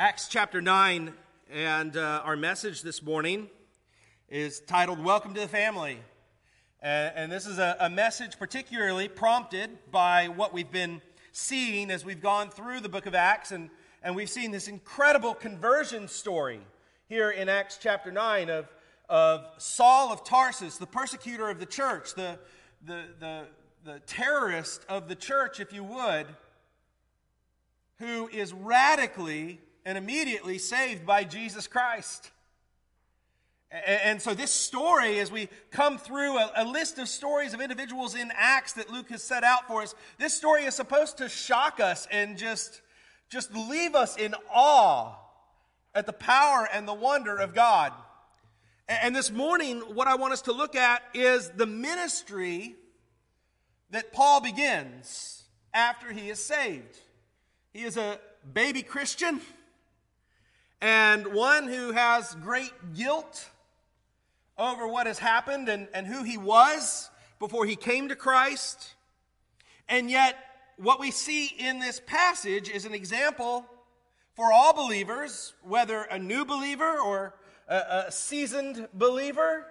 Acts chapter 9, and uh, our message this morning is titled Welcome to the Family. And, and this is a, a, message particularly prompted by what we've been seeing as we've gone through the book of Acts, and, and we've seen this incredible conversion story here in Acts chapter 9 of, of Saul of Tarsus, the persecutor of the church, the, the, the, the terrorist of the church, if you would, who is radically and immediately saved by Jesus Christ. And so, this story, as we come through a, list of stories of individuals in Acts that Luke has set out for us, this story is supposed to shock us and just, just leave us in awe at the power and the wonder of God. And this morning, what I want us to look at is the ministry that Paul begins after he is saved. He is a baby Christian and one who has great guilt over what has happened and, and who he was before he came to Christ. And yet, what we see in this passage is an example for all believers, whether a new believer or a, a seasoned believer,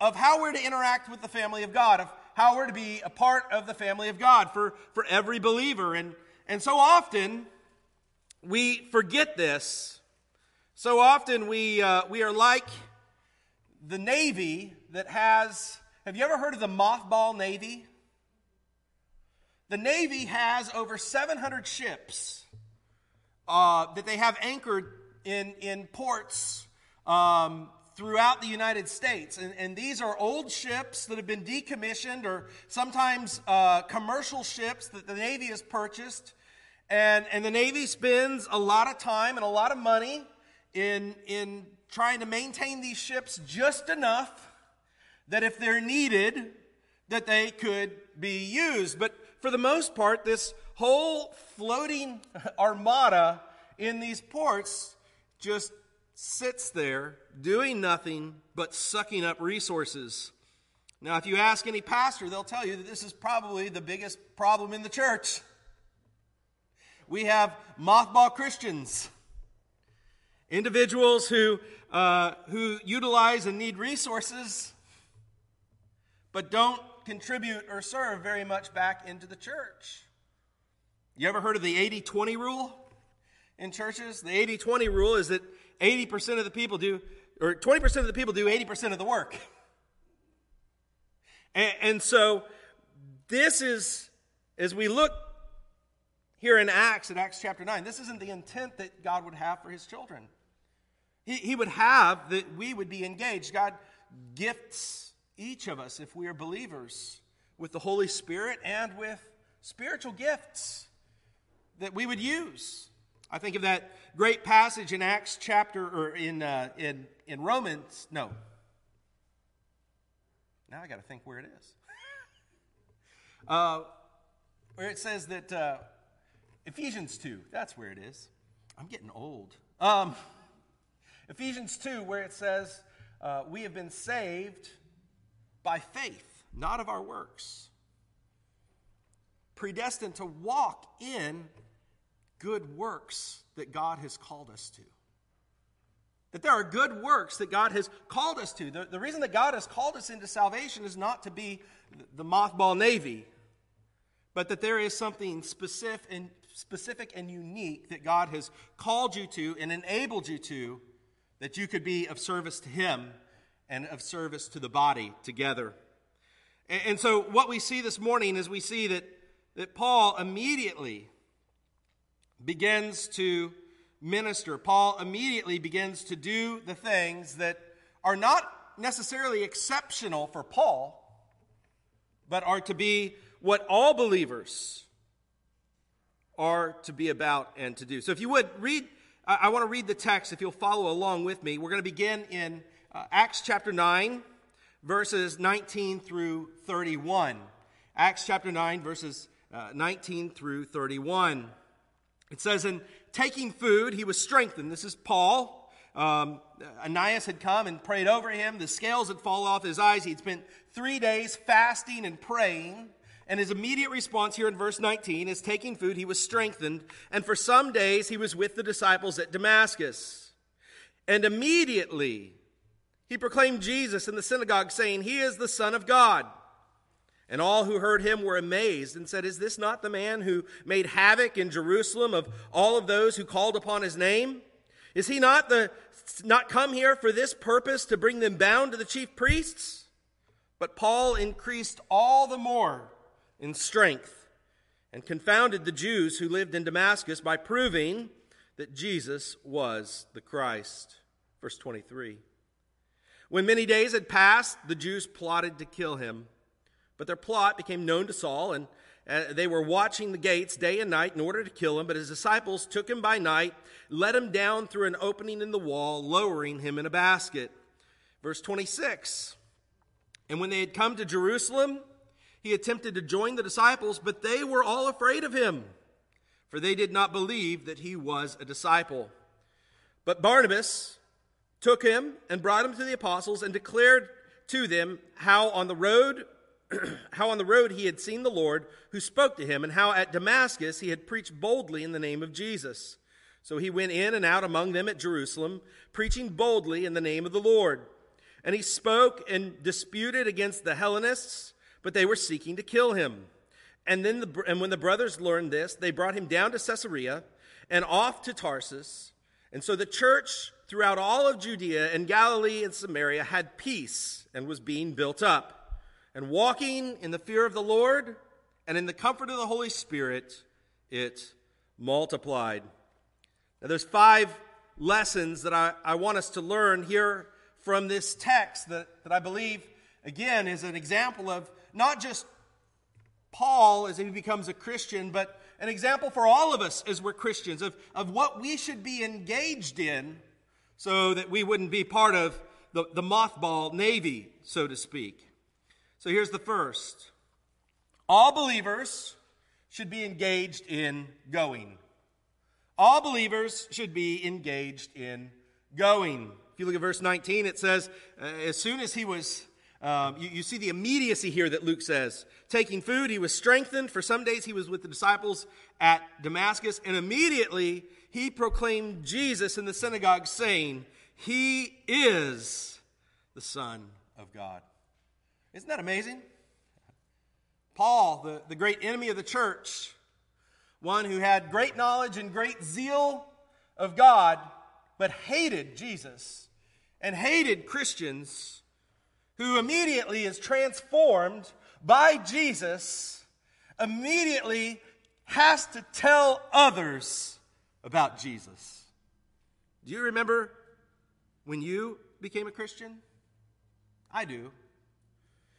of how we're to interact with the family of God, of how we're to be a part of the family of God for, for every believer. And, and so often, we forget this. So often we, uh, we are like the Navy that has. Have you ever heard of the mothball Navy? The Navy has over 700 ships uh, that they have anchored in, in ports um, throughout the United States. And, and, these are old ships that have been decommissioned or sometimes uh, commercial ships that the Navy has purchased and, and the Navy spends a lot of time and a lot of money in, in trying to maintain these ships just enough that if they're needed, that they could be used. But for the most part, this whole floating armada in these ports just sits there doing nothing but sucking up resources. Now, if you ask any pastor, they'll tell you that this is probably the biggest problem in the church. We have mothball Christians, individuals who, uh, who utilize and need resources, but don't contribute or serve very much back into the church. You ever heard of the 80 20 rule in churches? The 80 20 rule is that 80% of the people do, or 20% of the people do 80% of the work. And, and so, this is, as we look here in Acts, in Acts chapter 9, this isn't the intent that God would have for his children. He, he would have that we would be engaged. God gifts each of us, if we are believers, with the Holy Spirit and with spiritual gifts that we would use. I think of that great passage in Acts chapter, or in, uh, in, in Romans, no. Now I got to think where it is. uh, where it says that uh, Ephesians 2, that's where it is. I'm getting old. Um, Ephesians 2, where it says, uh, We have been saved by faith, not of our works, predestined to walk in good works that God has called us to. That there are good works that God has called us to. The, the reason that God has called us into salvation is not to be the mothball navy, but that there is something specific and, specific and unique that God has called you to and enabled you to, that you could be of service to Him and of service to the body together. And, and so, what we see this morning is we see that, that Paul immediately begins to minister. Paul immediately begins to do the things that are not necessarily exceptional for Paul, but are to be what all believers are to be about and to do. So if you would read, I, want to read the text if you'll follow along with me. We're going to begin in uh, Acts chapter 9, verses 19 through 31. Acts chapter 9, verses uh, 19 through 31. It says, In taking food, he was strengthened. This is Paul. Um, Ananias had come and prayed over him. The scales had fallen off his eyes. He'd spent three days fasting and praying. And his immediate response here in verse 19 is taking food, he was strengthened, and for some days he was with the disciples at Damascus. And immediately he proclaimed Jesus in the synagogue, saying, He is the Son of God. And all who heard him were amazed and said, Is this not the man who made havoc in Jerusalem of all of those who called upon his name? Is he not the not come here for this purpose to bring them bound to the chief priests? But Paul increased all the more in strength and confounded the Jews who lived in Damascus by proving that Jesus was the Christ. Verse 23. When many days had passed, the Jews plotted to kill him. But their plot became known to Saul, and uh, they were watching the gates day and night in order to kill him. But his disciples took him by night, let him down through an opening in the wall, lowering him in a basket. Verse 26. And when they had come to Jerusalem, he attempted to join the disciples, but they were all afraid of him, for they did not believe that he was a disciple. But Barnabas took him and brought him to the apostles and declared to them how on the road how on the road he had seen the Lord who spoke to him and how at Damascus he had preached boldly in the name of Jesus. So he went in and out among them at Jerusalem, preaching boldly in the name of the Lord. And he spoke and disputed against the Hellenists but they were seeking to kill him. And then the, and when the brothers learned this, they brought him down to Caesarea and off to Tarsus. And so the church throughout all of Judea and Galilee and Samaria had peace and was being built up. And walking in the fear of the Lord and in the comfort of the Holy Spirit, it multiplied. Now, there's five lessons that I, I want us to learn here from this text that, that I believe, again, is an example of not just Paul as he becomes a Christian, but an example for all of us as we're Christians of, of what we should be engaged in so that we wouldn't be part of the, the mothball navy, so to speak. So here's the first all believers should be engaged in going. All believers should be engaged in going. If you look at verse 19, it says, uh, As soon as he was um, you, you, see the immediacy here that Luke says. Taking food, he was strengthened. For some days, he was with the disciples at Damascus, and immediately he proclaimed Jesus in the synagogue, saying, He is the Son of God. Isn't that amazing? Paul, the, the great enemy of the church, one who had great knowledge and great zeal of God, but hated Jesus and hated Christians who immediately is transformed by Jesus, immediately has to tell others about Jesus. Do you remember when you became a Christian? I do.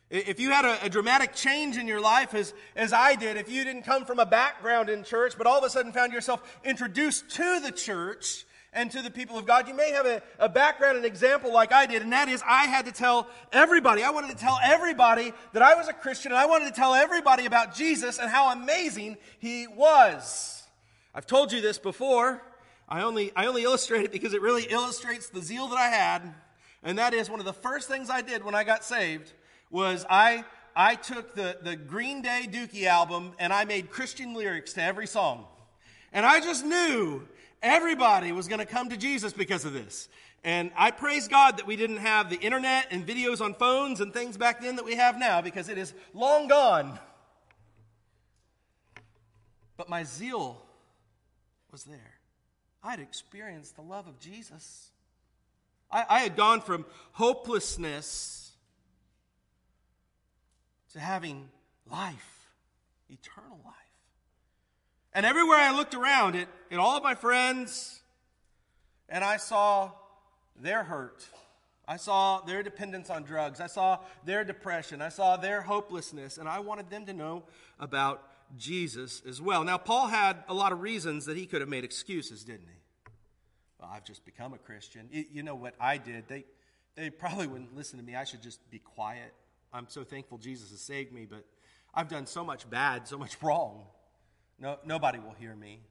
If you had a, a, dramatic change in your life, as, as I did, if you didn't come from a background in church, but all of a sudden found yourself introduced to the church, and to the people of God. You may have a, a background, an example like I did, and that is I had to tell everybody, I wanted to tell everybody that I was a Christian, and I wanted to tell everybody about Jesus and how amazing he was. I've told you this before. I only, I only illustrate it because it really illustrates the zeal that I had. And that is one of the first things I did when I got saved was I, I took the, the Green Day Dookie album and I made Christian lyrics to every song. And I just knew Everybody was going to come to Jesus because of this. And I praise God that we didn't have the internet and videos on phones and things back then that we have now because it is long gone. But my zeal was there. I had experienced the love of Jesus. I, I had gone from hopelessness to having life, eternal life. And everywhere I looked around at, at all of my friends, and I saw their hurt. I saw their dependence on drugs. I saw their depression. I saw their hopelessness. And I wanted them to know about Jesus as well. Now, Paul had a lot of reasons that he could have made excuses, didn't he? Well, I've just become a Christian. You know what I did? They, they probably wouldn't listen to me. I should just be quiet. I'm so thankful Jesus has saved me, but I've done so much bad, so much wrong. No, nobody will hear me.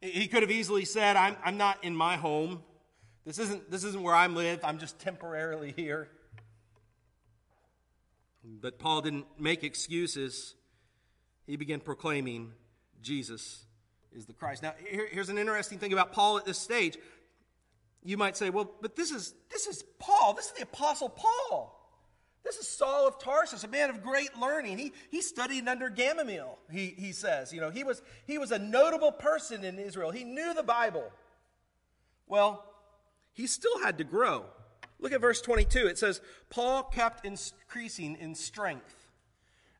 He could have easily said, I'm, I'm not in my home. This isn't, this isn't where I'm live. I'm just temporarily here. But Paul didn't make excuses. He began proclaiming Jesus is the Christ. Now, here, here's an interesting thing about Paul at this stage. You might say, well, but this is, this is Paul. This is the Apostle Paul. This is Saul of Tarsus, a man of great learning. He, he studied under Gamaliel, he, he says. You know, he was, he was a notable person in Israel. He knew the Bible. Well, he still had to grow. Look at verse 22. It says, Paul kept increasing in strength.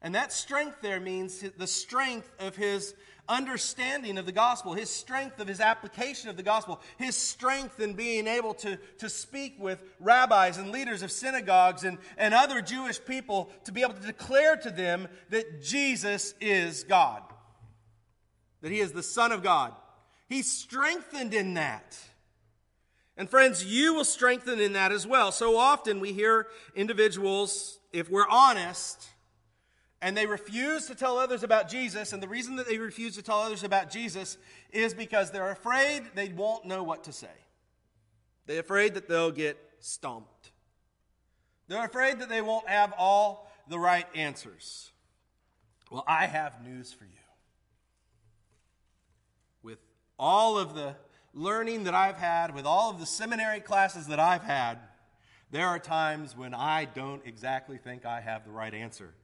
And that strength there means the strength of his understanding of the gospel, his strength of his application of the gospel, his strength in being able to, to speak with rabbis and leaders of synagogues and, and other Jewish people to be able to declare to them that Jesus is God, that he is the Son of God. He's strengthened in that. And friends, you will strengthen in that as well. So often we hear individuals, if we're honest, and they refuse to tell others about Jesus, and the reason that they refuse to tell others about Jesus is because they're afraid they won't know what to say. They're afraid that they'll get stomped. They're afraid that they won't have all the right answers. Well, I have news for you. With all of the learning that I've had, with all of the seminary classes that I've had, there are times when I don't exactly think I have the right answer.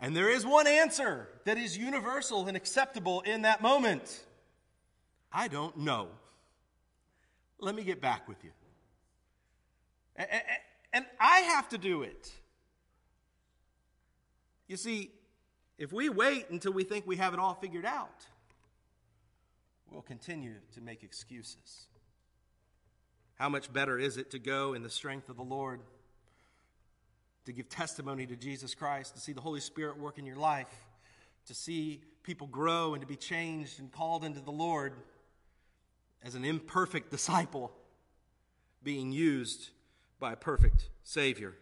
And there is one answer that is universal and acceptable in that moment I don't know. Let me get back with you. And I have to do it. You see, if we wait until we think we have it all figured out, we'll continue to make excuses. How much better is it to go in the strength of the Lord, to give testimony to Jesus Christ, to see the Holy Spirit work in your life, to see people grow and to be changed and called into the Lord as an imperfect disciple being used by a perfect Savior?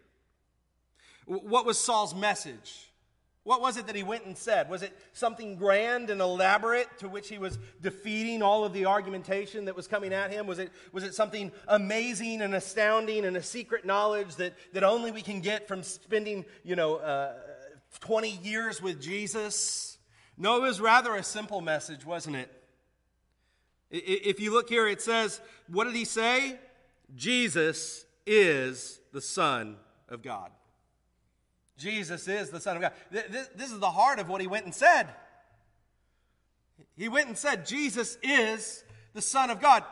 What was Saul's message? What was it that he went and said? Was it something grand and elaborate to which he was defeating all of the argumentation that was coming at him? Was it, was it something amazing and astounding and a secret knowledge that, that only we can get from spending, you know, uh, 20 years with Jesus? No, it was rather a simple message, wasn't it? If you look here, it says, what did he say? Jesus is the Son of God. Jesus is the Son of God. This is the heart of what he went and said. He went and said, Jesus is the Son of God.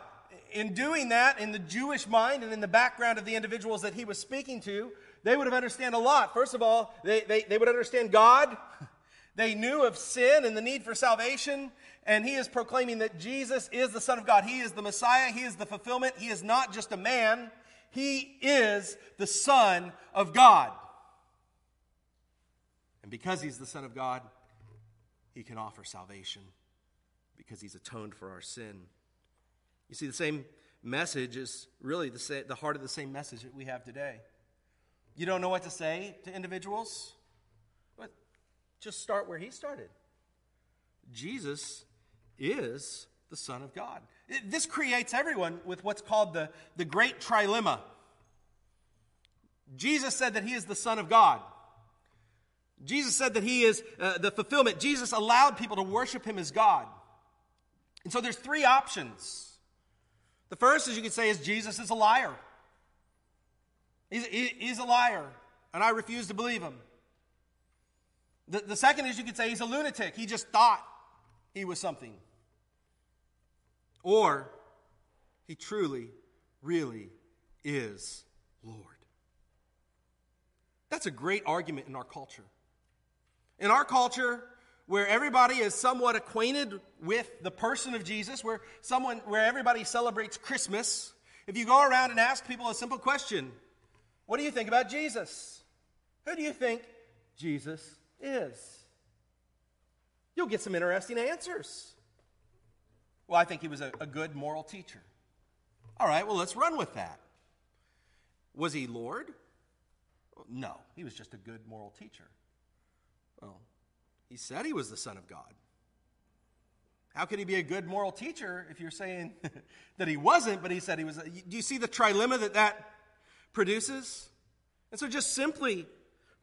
In doing that, in the Jewish mind and in the background of the individuals that he was speaking to, they would have understood a lot. First of all, they, they, they would understand God. They knew of sin and the need for salvation. And he is proclaiming that Jesus is the Son of God. He is the Messiah. He is the fulfillment. He is not just a man. He is the Son of God. And because he's the Son of God, he can offer salvation because he's atoned for our sin. You see, the same message is really the, same, the heart of the same message that we have today. You don't know what to say to individuals? But just start where he started. Jesus is the Son of God. This creates everyone with what's called the, the great trilemma. Jesus said that he is the Son of God. Jesus said that he is uh, the fulfillment. Jesus allowed people to worship him as God. And so there's three options. The first, as you could say, is Jesus is a liar. He's, he's a liar, and I refuse to believe him. The, the second is you could say he's a lunatic. He just thought he was something. Or he truly, really is Lord. That's a great argument in our culture. In our culture, where everybody is somewhat acquainted with the person of Jesus, where someone where everybody celebrates Christmas, if you go around and ask people a simple question, what do you think about Jesus? Who do you think Jesus is? You'll get some interesting answers. Well, I think he was a, a good moral teacher. All right, well, let's run with that. Was he Lord? No, he was just a good moral teacher. Well, he said he was the Son of God. How could he be a good moral teacher if you're saying that he wasn't, but he said he was? Do you see the trilemma that that produces? And so, just simply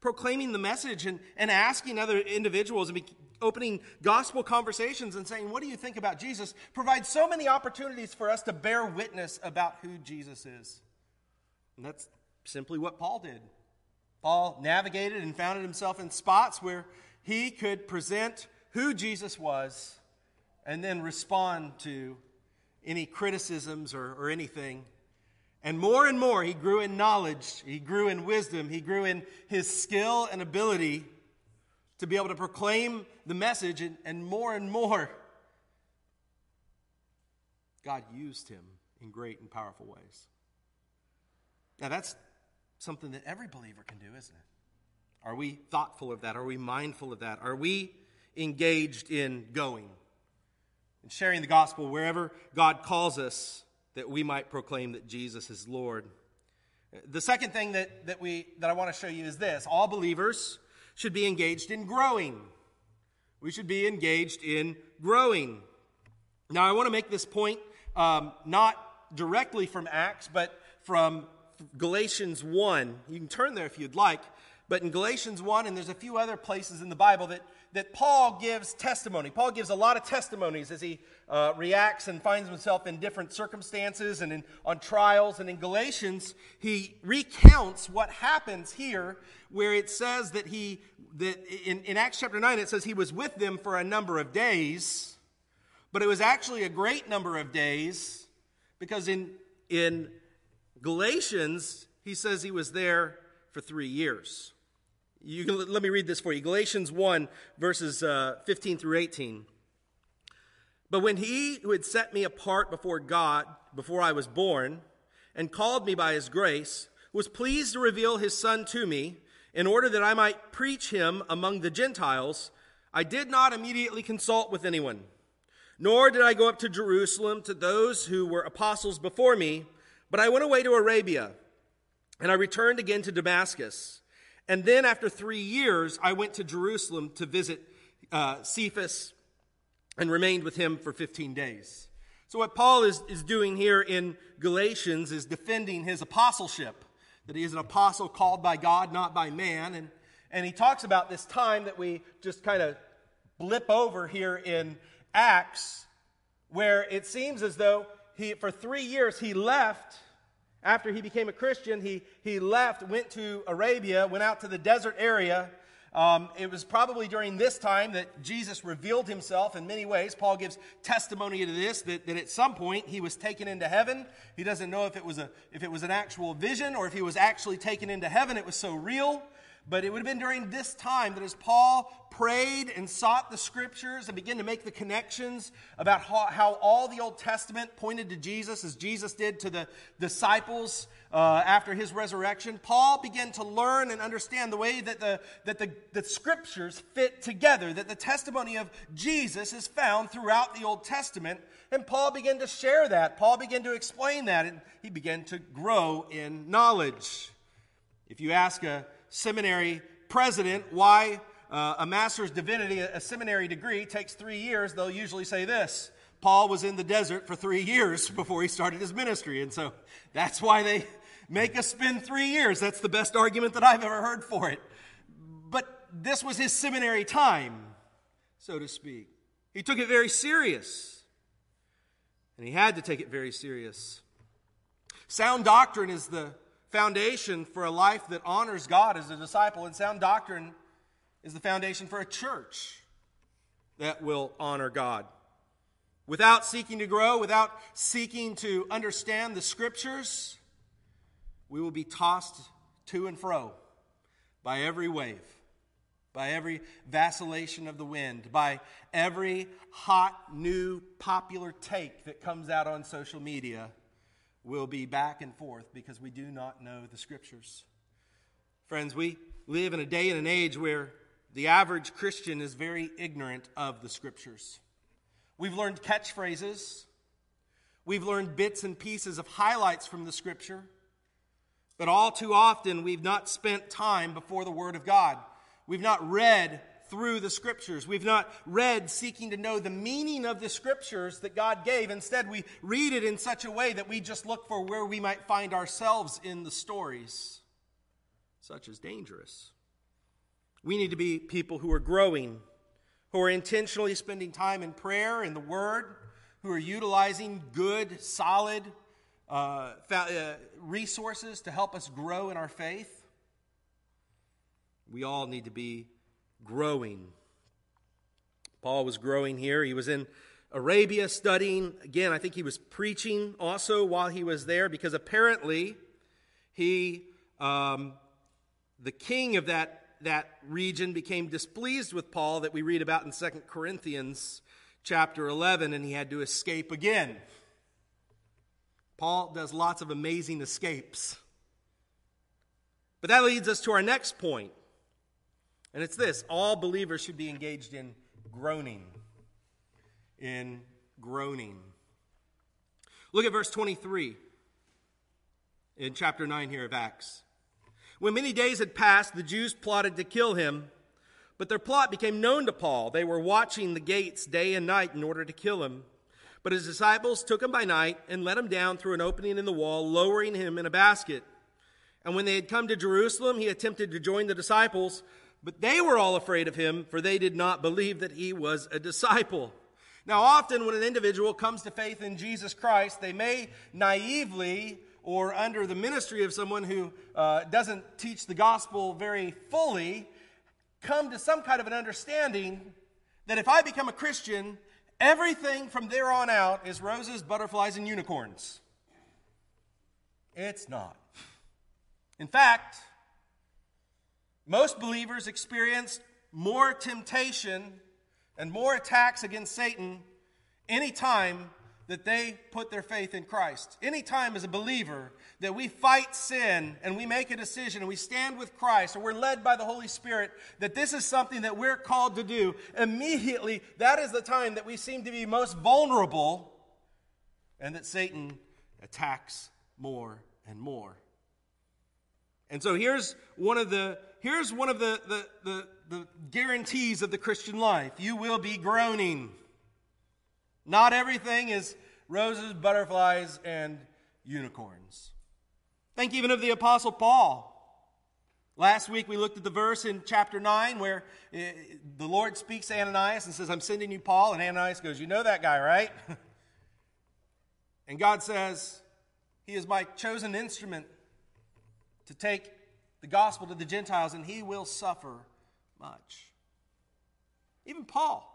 proclaiming the message and, and asking other individuals and opening gospel conversations and saying, What do you think about Jesus? provides so many opportunities for us to bear witness about who Jesus is. And that's simply what Paul did. Paul navigated and found himself in spots where he could present who Jesus was and then respond to any criticisms or, or anything. And more and more, he grew in knowledge, he grew in wisdom, he grew in his skill and ability to be able to proclaim the message, and, and more and more, God used him in great and powerful ways. Now, that's something that every believer can do, isn't it? Are we thoughtful of that? Are we mindful of that? Are we engaged in going and sharing the gospel wherever God calls us that we might proclaim that Jesus is Lord? The second thing that, that, we, that I want to show you is this all believers should be engaged in growing. We should be engaged in growing. Now, I want to make this point um, not directly from Acts, but from Galatians 1. You can turn there if you'd like. But in Galatians 1, and there's a few other places in the Bible that, that Paul gives testimony. Paul gives a lot of testimonies as he uh, reacts and finds himself in different circumstances and in, on trials. And in Galatians, he recounts what happens here, where it says that he, that in, in Acts chapter 9, it says he was with them for a number of days, but it was actually a great number of days because in, in Galatians, he says he was there for three years. You can, let me read this for you Galatians 1, verses uh, 15 through 18. But when he who had set me apart before God, before I was born, and called me by his grace, was pleased to reveal his Son to me, in order that I might preach him among the Gentiles, I did not immediately consult with anyone, nor did I go up to Jerusalem to those who were apostles before me, but I went away to Arabia, and I returned again to Damascus. And then, after three years, I went to Jerusalem to visit uh, Cephas and remained with him for 15 days. So, what Paul is, is doing here in Galatians is defending his apostleship, that he is an apostle called by God, not by man. And, and he talks about this time that we just kind of blip over here in Acts, where it seems as though he, for three years he left after he became a Christian, he, he left, went to Arabia, went out to the desert area. Um, it was probably during this time that Jesus revealed himself in many ways. Paul gives testimony to this that, that at some point he was taken into heaven. He doesn't know if it, was a, if it was an actual vision or if he was actually taken into heaven. It was so real. But it would have been during this time that as Paul prayed and sought the scriptures and began to make the connections about how, how all the Old Testament pointed to Jesus as Jesus did to the disciples uh, after his resurrection, Paul began to learn and understand the way that the, that the, the scriptures fit together, that the testimony of Jesus is found throughout the Old Testament. And Paul began to share that. Paul began to explain that, and he began to grow in knowledge. If you ask a seminary president why uh, a master's divinity, a seminary degree, takes three years, they'll usually say this Paul was in the desert for three years before he started his ministry. And so that's why they make us spend three years. That's the best argument that I've ever heard for it. But this was his seminary time, so to speak. He took it very serious. And he had to take it very serious. Sound doctrine is the foundation for a life that honors God as a disciple, and sound doctrine is the foundation for a church that will honor God. Without seeking to grow, without seeking to understand the scriptures, we will be tossed to and fro by every wave, by every vacillation of the wind, by every hot, new, popular take that comes out on social media will be back and forth because we do not know the scriptures. Friends, we live in a day and an age where the average Christian is very ignorant of the scriptures. We've learned catchphrases, we've learned bits and pieces of highlights from the scripture, but all too often we've not spent time before the Word of God. We've not read through the scriptures. We've not read seeking to know the meaning of the scriptures that God gave. Instead, we read it in such a way that we just look for where we might find ourselves in the stories. Such is dangerous. We need to be people who are growing, who are intentionally spending time in prayer and the Word, who are utilizing good, solid uh, uh, resources to help us grow in our faith. We all need to be growing. Paul was growing here. He was in Arabia studying. Again, I think he was preaching also while he was there because apparently he, um, the king of that, that region, became displeased with Paul that we read about in 2 Corinthians chapter 11, and he had to escape again. Paul does lots of amazing escapes. But that leads us to our next point, and it's this all believers should be engaged in groaning. In groaning. Look at verse 23 in chapter 9 here of Acts. When many days had passed, the Jews plotted to kill him, but their plot became known to Paul. They were watching the gates day and night in order to kill him. But his disciples took him by night and let him down through an opening in the wall, lowering him in a basket. And when they had come to Jerusalem, he attempted to join the disciples, but they were all afraid of him, for they did not believe that he was a disciple. Now, often when an individual comes to faith in Jesus Christ, they may naively or under the ministry of someone who uh, doesn't teach the gospel very fully, come to some kind of an understanding that if I become a Christian, everything from there on out is roses, butterflies, and unicorns. It's not. In fact, most believers experience more temptation and more attacks against Satan any time that they put their faith in Christ. Any time as a believer that we fight sin and we make a decision and we stand with Christ or we're led by the Holy Spirit that this is something that we're called to do, immediately that is the time that we seem to be most vulnerable and that Satan attacks more and more. And so here's one of the here's one of the, the, the, the guarantees of the Christian life. You will be groaning. Not everything is roses, butterflies, and unicorns. Think even of the Apostle Paul. Last week we looked at the verse in chapter 9 where eh, the Lord speaks to Ananias and says, I'm sending you Paul. And Ananias goes, You know that guy, right? and God says, He is my chosen instrument to take the gospel to the Gentiles, and he will suffer much. Even Paul,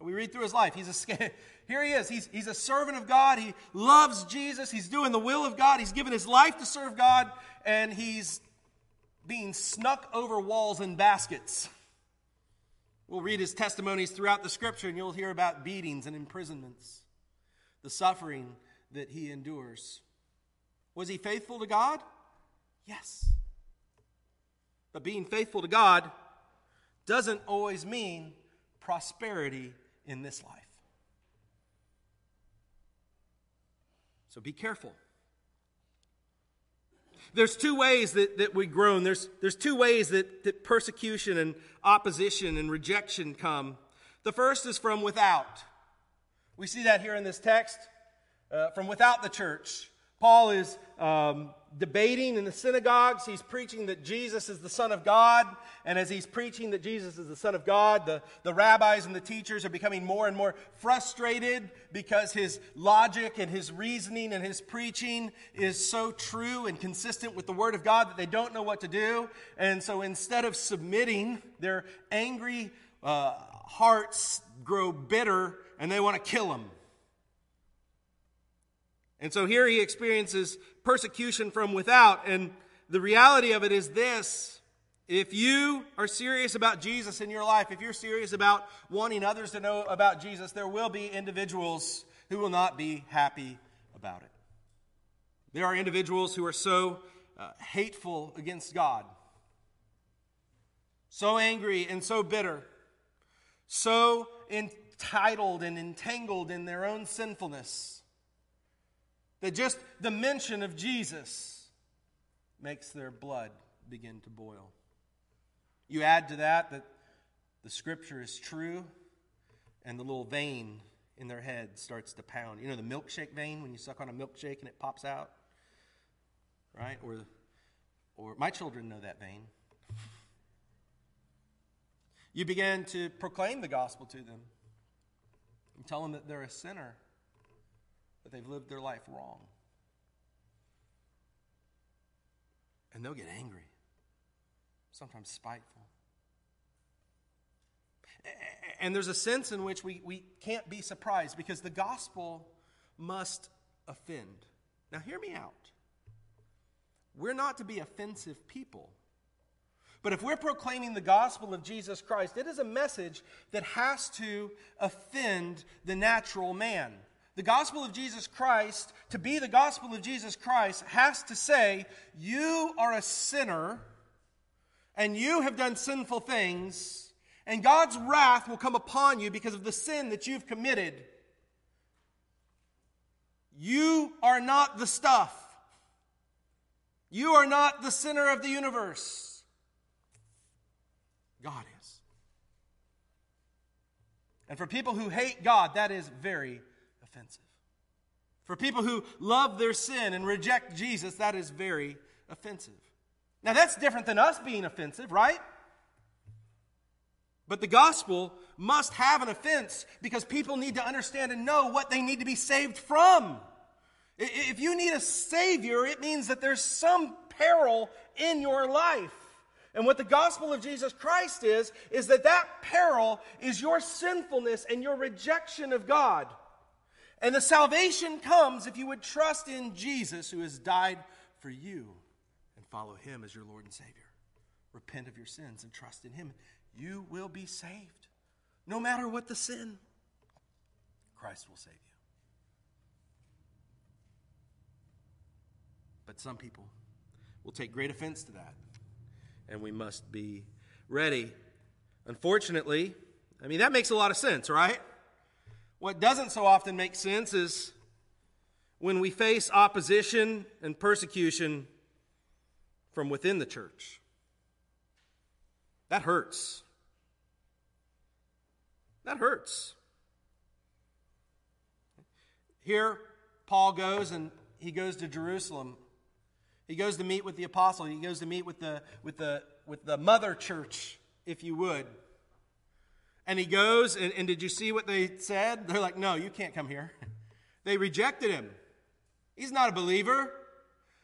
we read through his life, he's a here he is. He's, he's a servant of God. He loves Jesus. He's doing the will of God. He's given his life to serve God, and he's being snuck over walls in baskets. We'll read his testimonies throughout the scripture, and you'll hear about beatings and imprisonments, the suffering that he endures. Was he faithful to God? Yes. But being faithful to God doesn't always mean prosperity in this life. So be careful. There's two ways that, that we groan. There's, there's two ways that, that persecution and opposition and rejection come. The first is from without. We see that here in this text uh, from without the church. Paul is um, debating in the synagogues. He's preaching that Jesus is the Son of God. And as he's preaching that Jesus is the Son of God, the, the rabbis and the teachers are becoming more and more frustrated because his logic and his reasoning and his preaching is so true and consistent with the Word of God that they don't know what to do. And so instead of submitting, their angry uh, hearts grow bitter and they want to kill him. And so here he experiences persecution from without. And the reality of it is this if you are serious about Jesus in your life, if you're serious about wanting others to know about Jesus, there will be individuals who will not be happy about it. There are individuals who are so uh, hateful against God, so angry and so bitter, so entitled and entangled in their own sinfulness that just the mention of Jesus makes their blood begin to boil. You add to that that the scripture is true, and the little vein in their head starts to pound. You know the milkshake vein when you suck on a milkshake and it pops out? Right? Or, or my children know that vein. You begin to proclaim the gospel to them and tell them that they're a sinner, that they've lived their life wrong. And they'll get angry, sometimes spiteful. And there's a sense in which we, we can't be surprised because the gospel must offend. Now, hear me out. We're not to be offensive people. But if we're proclaiming the gospel of Jesus Christ, it is a message that has to offend the natural man. The gospel of Jesus Christ, to be the gospel of Jesus Christ, has to say, You are a sinner and you have done sinful things, and God's wrath will come upon you because of the sin that you've committed. You are not the stuff. You are not the center of the universe. God is. And for people who hate God, that is very offensive. For people who love their sin and reject Jesus, that is very offensive. Now, that's different than us being offensive, right? But the gospel must have an offense because people need to understand and know what they need to be saved from. If you need a Savior, it means that there's some peril in your life. And what the gospel of Jesus Christ is, is that that peril is your sinfulness and your rejection of God. And the salvation comes if you would trust in Jesus who has died for you and follow him as your Lord and Savior. Repent of your sins and trust in him. You will be saved. No matter what the sin, Christ will save you. But some people will take great offense to that. And we must be ready. Unfortunately, I mean, that makes a lot of sense, right? What doesn't so often make sense is when we face opposition and persecution from within the church. That hurts. That hurts. Here, Paul goes and he goes to Jerusalem he goes to meet with the apostle. He goes to meet with the, with the, with the mother church, if you would. And he goes, and, and did you see what they said? They're like, no, you can't come here. They rejected him. He's not a believer.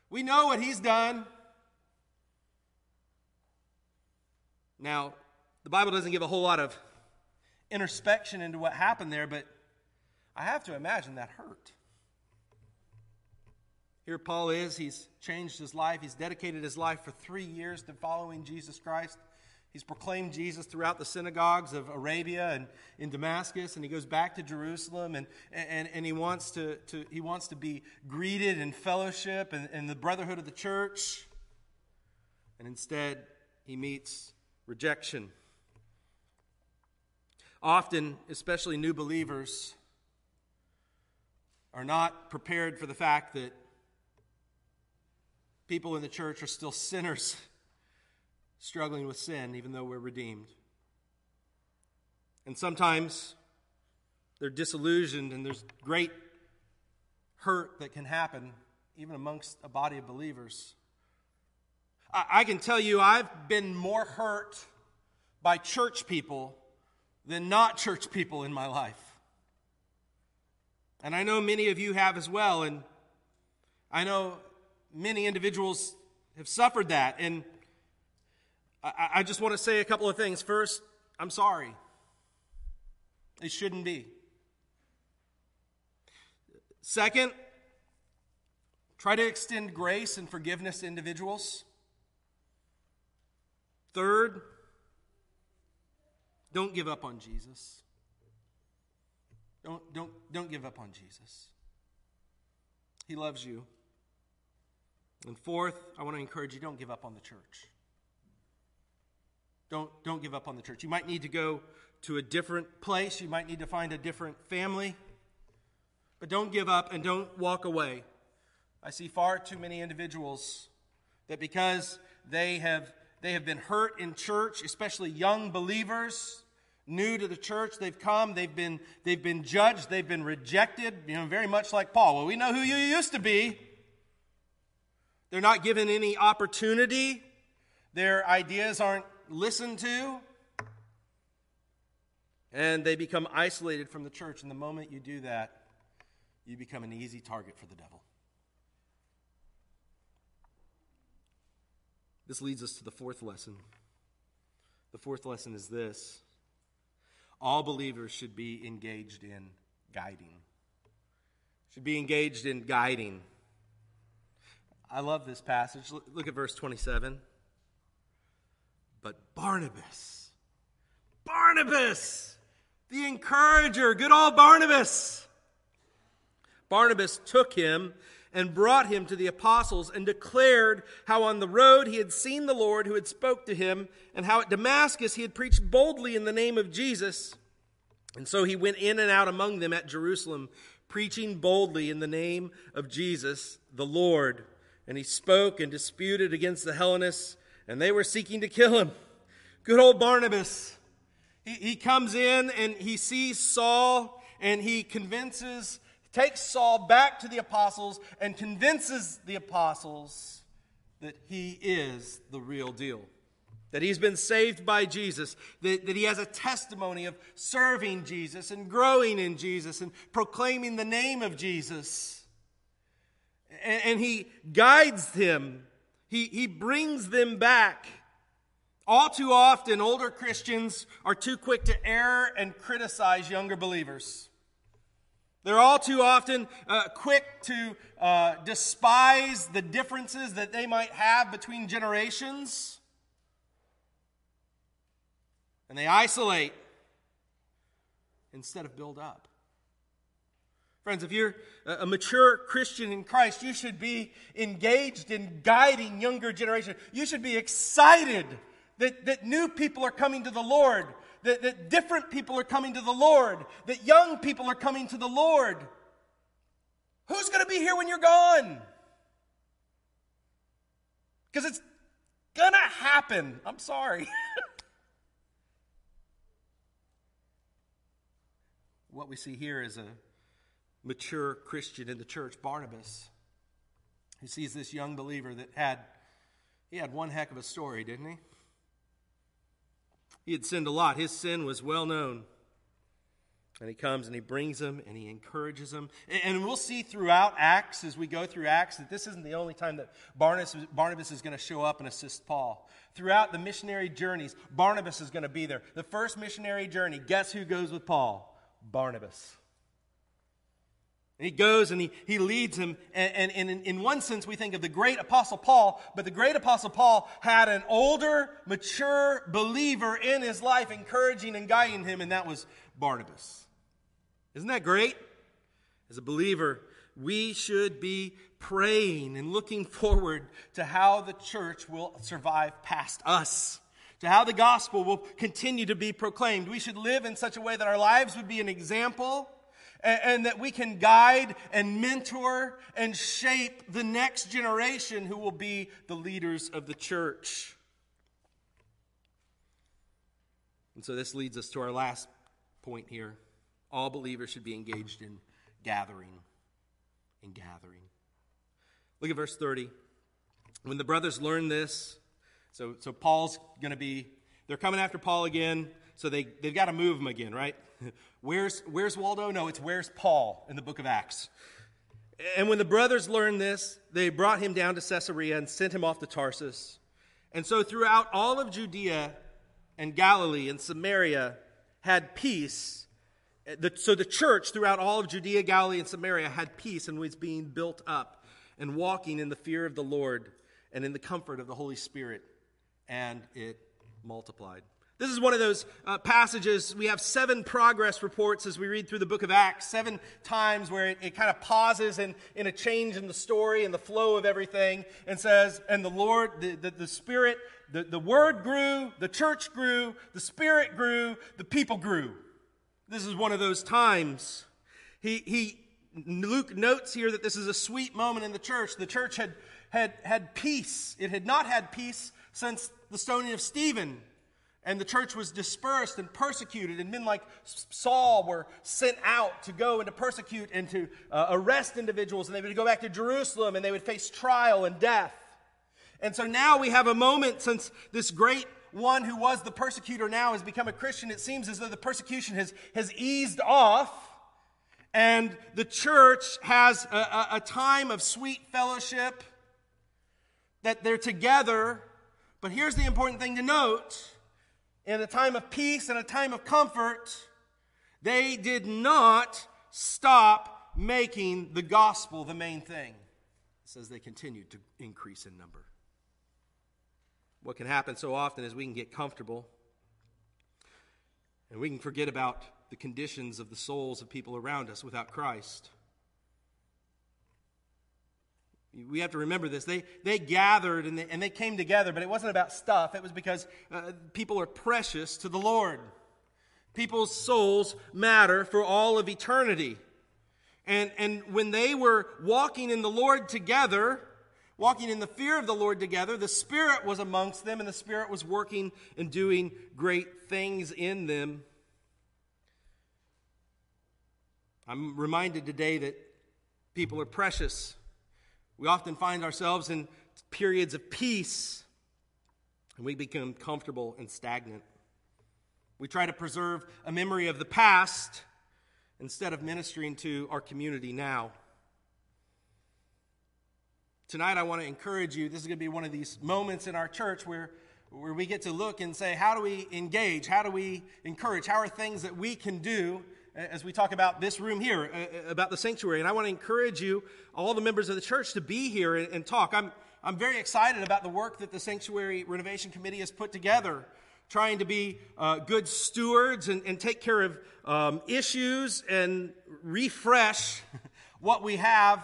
We know what he's done. Now, the Bible doesn't give a whole lot of introspection into what happened there, but I have to imagine that hurt. Here Paul is. He's changed his life. He's dedicated his life for three years to following Jesus Christ. He's proclaimed Jesus throughout the synagogues of Arabia and in Damascus, and he goes back to Jerusalem, and, and, and he, wants to, to, he wants to be greeted in fellowship and, and the brotherhood of the church. And instead, he meets rejection. Often, especially new believers, are not prepared for the fact that people in the church are still sinners struggling with sin, even though we're redeemed. And sometimes they're disillusioned, and there's great hurt that can happen even amongst a body of believers. I, I can tell you, I've been more hurt by church people than not church people in my life. And I know many of you have as well. And I know many individuals have suffered that. And I, I just want to say a couple of things. First, I'm sorry. It shouldn't be. Second, try to extend grace and forgiveness to individuals. Third, don't give up on Jesus. Don't, don't, don't give up on Jesus. He loves you. And fourth, I want to encourage you don't give up on the church. Don't, don't give up on the church. You might need to go to a different place, you might need to find a different family, but don't give up and don't walk away. I see far too many individuals that because they have, they have been hurt in church, especially young believers, new to the church, they've come, they've been, they've been judged, they've been rejected, you know, very much like Paul. Well, we know who you used to be. They're not given any opportunity. Their ideas aren't listened to. and they become isolated from the church. And the moment you do that, you become an easy target for the devil. This leads us to the fourth lesson. The fourth lesson is this all believers should be engaged in guiding. Should be engaged in guiding. I love this passage. Look at verse 27. But Barnabas, Barnabas, the encourager, good old Barnabas. Barnabas took him and brought him to the apostles and declared how on the road he had seen the Lord who had spoke to him and how at Damascus he had preached boldly in the name of Jesus. And so he went in and out among them at Jerusalem preaching boldly in the name of Jesus the Lord. And he spoke and disputed against the Hellenists and they were seeking to kill him. Good old Barnabas. He, he comes in and he sees Saul and he convinces, takes Saul back to the apostles and convinces the apostles that he is the real deal. That he's been saved by Jesus, that, that he has a testimony of serving Jesus and growing in Jesus and proclaiming the name of Jesus. And, and he guides him he, he brings them back. All too often, older Christians are too quick to err and criticize younger believers. They're all too often uh, quick to uh, despise the differences that they might have between generations. And they isolate instead of build up. Friends, if you're a mature Christian in Christ, you should be engaged in guiding younger generation. You should be excited that, that new people are coming to the Lord, that, that different people are coming to the Lord, that young people are coming to the Lord. Who's going to be here when you're gone? Because it's going to happen. I'm sorry. what we see here is a mature Christian in the church, Barnabas, who sees this young believer that had he had one heck of a story, didn't he? He had sinned a lot. His sin was well known. And he comes and he brings them and he encourages them. And we'll see throughout Acts, as we go through Acts, that this isn't the only time that Barnabas, Barnabas is going to show up and assist Paul. Throughout the missionary journeys, Barnabas is going to be there. The first missionary journey, guess who goes with Paul? Barnabas. And he goes and he, he leads him. And, and, and in, in one sense, we think of the great Apostle Paul, but the great Apostle Paul had an older, mature believer in his life encouraging and guiding him, and that was Barnabas. Isn't that great? As a believer, we should be praying and looking forward to how the church will survive past us to how the gospel will continue to be proclaimed. We should live in such a way that our lives would be an example and, and that we can guide and mentor and shape the next generation who will be the leaders of the church. And so this leads us to our last point here. All believers should be engaged in gathering. In gathering. Look at verse 30. When the brothers learned this, so, so Paul's going to be, they're coming after Paul again, so they, they've got to move him again, right? Where's, where's Waldo? No, it's where's Paul in the book of Acts. And when the brothers learned this, they brought him down to Caesarea and sent him off to Tarsus. And so throughout all of Judea and Galilee and Samaria had peace. So the church throughout all of Judea, Galilee, and Samaria had peace and was being built up and walking in the fear of the Lord and in the comfort of the Holy Spirit. And it multiplied. This is one of those uh, passages. We have seven progress reports as we read through the book of Acts, seven times where it, it kind of pauses in, in a change in the story and the flow of everything and says, And the Lord, the, the, the Spirit, the, the Word grew, the church grew, the Spirit grew, the people grew. This is one of those times. He, he, Luke notes here that this is a sweet moment in the church. The church had, had, had peace. It had not had peace since the stoning of Stephen and the church was dispersed and persecuted, and men like Saul were sent out to go and to persecute and to uh, arrest individuals, and they would go back to Jerusalem and they would face trial and death. And so now we have a moment since this great one who was the persecutor now has become a Christian, it seems as though the persecution has, has eased off and the church has a, a, a time of sweet fellowship, that they're together. But here's the important thing to note in a time of peace and a time of comfort, they did not stop making the gospel the main thing. It says they continued to increase in number. What can happen so often is we can get comfortable and we can forget about the conditions of the souls of people around us without Christ. We have to remember this. They, they gathered and they, and they came together, but it wasn't about stuff. It was because uh, people are precious to the Lord. People's souls matter for all of eternity. And, and when they were walking in the Lord together, walking in the fear of the Lord together, the Spirit was amongst them, and the Spirit was working and doing great things in them. I'm reminded today that people are precious. We often find ourselves in periods of peace and we become comfortable and stagnant. We try to preserve a memory of the past instead of ministering to our community now. Tonight, I want to encourage you. This is going to be one of these moments in our church where, where we get to look and say, how do we engage? How do we encourage? How are things that we can do as we talk about this room here, uh, about the sanctuary. And I want to encourage you, all the members of the church, to be here and, and talk. I'm, I'm very excited about the work that the Sanctuary Renovation Committee has put together, trying to be uh, good stewards and, and, take care of um, issues and refresh what we have.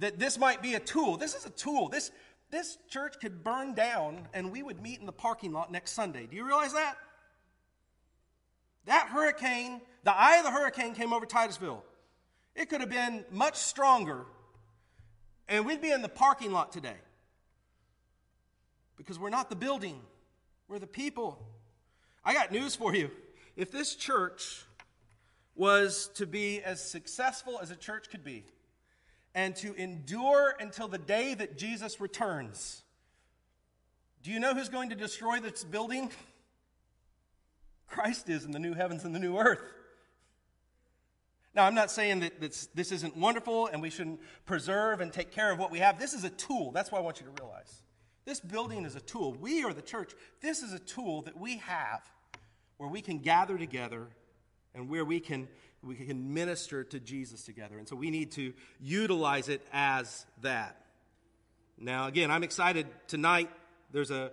That this might be a tool. This is a tool. This, this church could burn down and we would meet in the parking lot next Sunday. Do you realize that? That hurricane, the eye of the hurricane came over Titusville. It could have been much stronger, and we'd be in the parking lot today. Because we're not the building, we're the people. I got news for you. If this church was to be as successful as a church could be, and to endure until the day that Jesus returns, do you know who's going to destroy this building? Christ is in the new heavens and the new earth. Now, I'm not saying that this isn't wonderful and we shouldn't preserve and take care of what we have. This is a tool. That's what I want you to realize. This building is a tool. We are the church. This is a tool that we have where we can gather together and where we can, we can minister to Jesus together. And so we need to utilize it as that. Now, again, I'm excited tonight. There's a,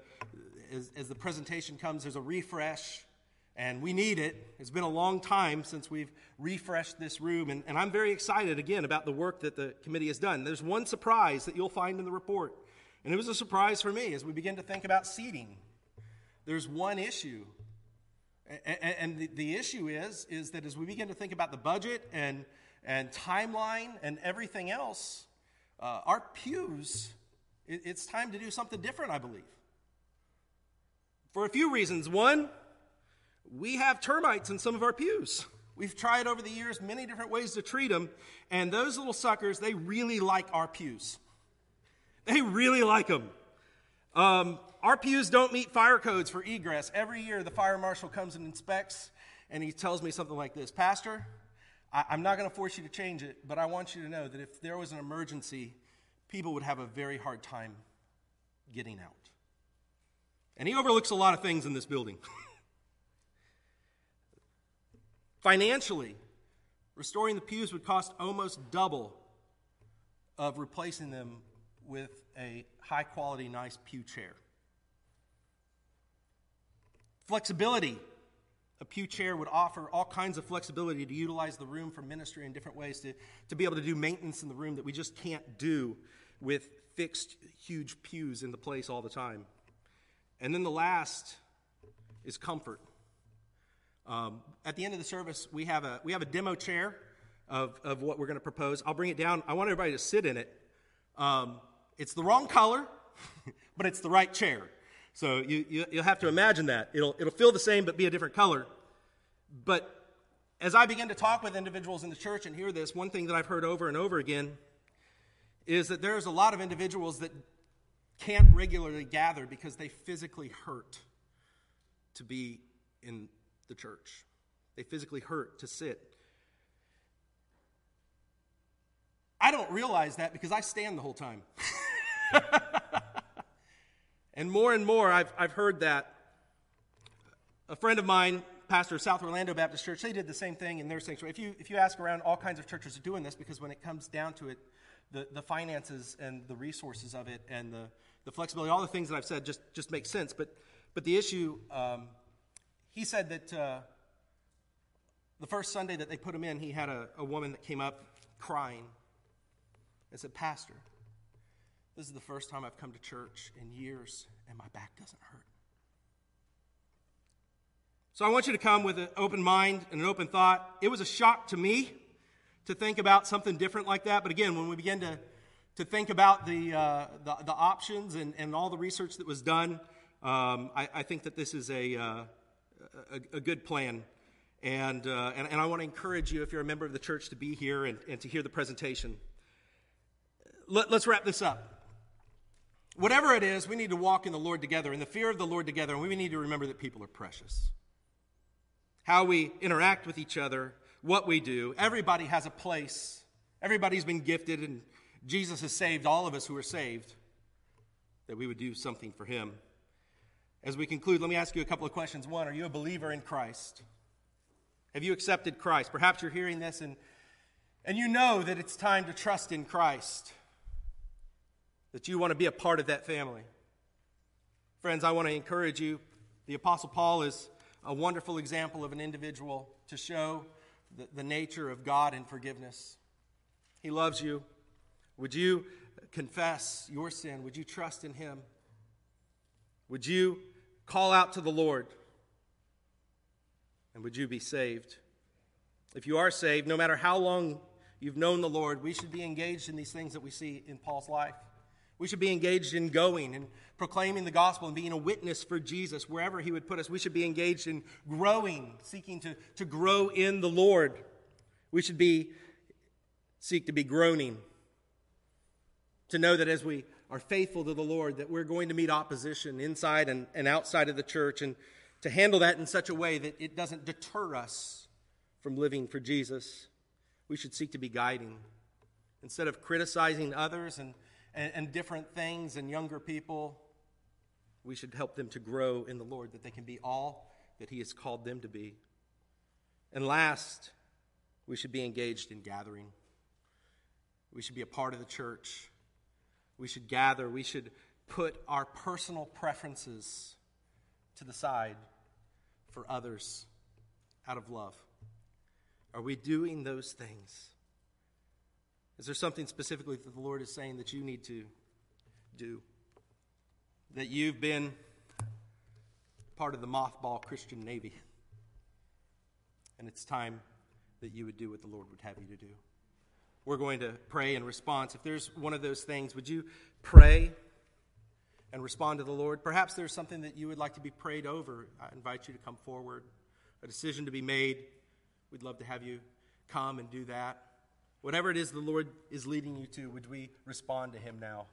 as, as the presentation comes, there's a refresh and we need it. It's been a long time since we've refreshed this room, and, and, I'm very excited again about the work that the committee has done. There's one surprise that you'll find in the report, and it was a surprise for me as we begin to think about seating. There's one issue, and, and the, the, issue is, is that as we begin to think about the budget and, and timeline and everything else, uh, our pews, it, it's time to do something different, I believe. For a few reasons. One, we have termites in some of our pews. We've tried over the years many different ways to treat them, and those little suckers, they really like our pews. They really like them. Um, our pews don't meet fire codes for egress. Every year, the fire marshal comes and inspects, and he tells me something like this Pastor, I, I'm not going to force you to change it, but I want you to know that if there was an emergency, people would have a very hard time getting out. And he overlooks a lot of things in this building. Financially, restoring the pews would cost almost double of replacing them with a high quality, nice pew chair. Flexibility. A pew chair would offer all kinds of flexibility to utilize the room for ministry in different ways, to, to be able to do maintenance in the room that we just can't do with fixed, huge pews in the place all the time. And then the last is comfort. Um, at the end of the service, we have a, we have a demo chair of, of what we're going to propose. I'll bring it down. I want everybody to sit in it. Um, it's the wrong color, but it's the right chair. So you, you, will have to imagine that. It'll, it'll feel the same, but be a different color. But as I begin to talk with individuals in the church and hear this, one thing that I've heard over and over again is that there's a lot of individuals that can't regularly gather because they physically hurt to be in the church. They physically hurt to sit. I don't realize that because I stand the whole time. and more and more, I've, I've heard that. A friend of mine, pastor of South Orlando Baptist Church, they did the same thing in their sanctuary. If you, if you ask around, all kinds of churches are doing this because when it comes down to it, the, the finances and the resources of it and the, the flexibility, all the things that I've said just, just make sense. But, but the issue, um, he said that uh, the first Sunday that they put him in, he had a, a woman that came up crying and said, Pastor, this is the first time I've come to church in years and my back doesn't hurt. So I want you to come with an open mind and an open thought. It was a shock to me to think about something different like that. But again, when we begin to, to think about the, uh, the, the, options and, and all the research that was done, um, I, I, think that this is a, uh, a, a, good plan. And, uh, and, and, I want to encourage you, if you're a member of the church, to be here and, and to hear the presentation. Let, let's wrap this up. Whatever it is, we need to walk in the Lord together, in the fear of the Lord together, and we need to remember that people are precious. How we interact with each other what we do. Everybody has a place, everybody's been gifted, and Jesus has saved all of us who are saved, that we would do something for him. As we conclude, let me ask you a couple of questions. One, are you a believer in Christ? Have you accepted Christ? Perhaps you're hearing this and, and you know that it's time to trust in Christ, that you want to be a part of that family. Friends, I want to encourage you. The Apostle Paul is a wonderful example of an individual to show the, the nature of God and forgiveness. He loves you. Would you confess your sin? Would you trust in Him? Would you call out to the Lord? And would you be saved? If you are saved, no matter how long you've known the Lord, we should be engaged in these things that we see in Paul's life. We should be engaged in going and proclaiming the gospel and being a witness for Jesus wherever he would put us. We should be engaged in growing, seeking to, to grow in the Lord. We should be seek to be groaning. To know that as we are faithful to the Lord, that we're going to meet opposition inside and, and outside of the church, and to handle that in such a way that it doesn't deter us from living for Jesus. We should seek to be guiding. Instead of criticizing others and and, and different things and younger people, we should help them to grow in the Lord, that they can be all that He has called them to be. And last, we should be engaged in gathering. We should be a part of the church. We should gather. We should put our personal preferences to the side for others out of love. Are we doing those things? Is there something specifically that the Lord is saying that you need to do? That you've been part of the mothball Christian Navy. And it's time that you would do what the Lord would have you to do. We're going to pray in response. If there's one of those things, would you pray and respond to the Lord? Perhaps there's something that you would like to be prayed over. I invite you to come forward, a decision to be made. We'd love to have you come and do that. Whatever it is the Lord is leading you to, would we respond to Him now?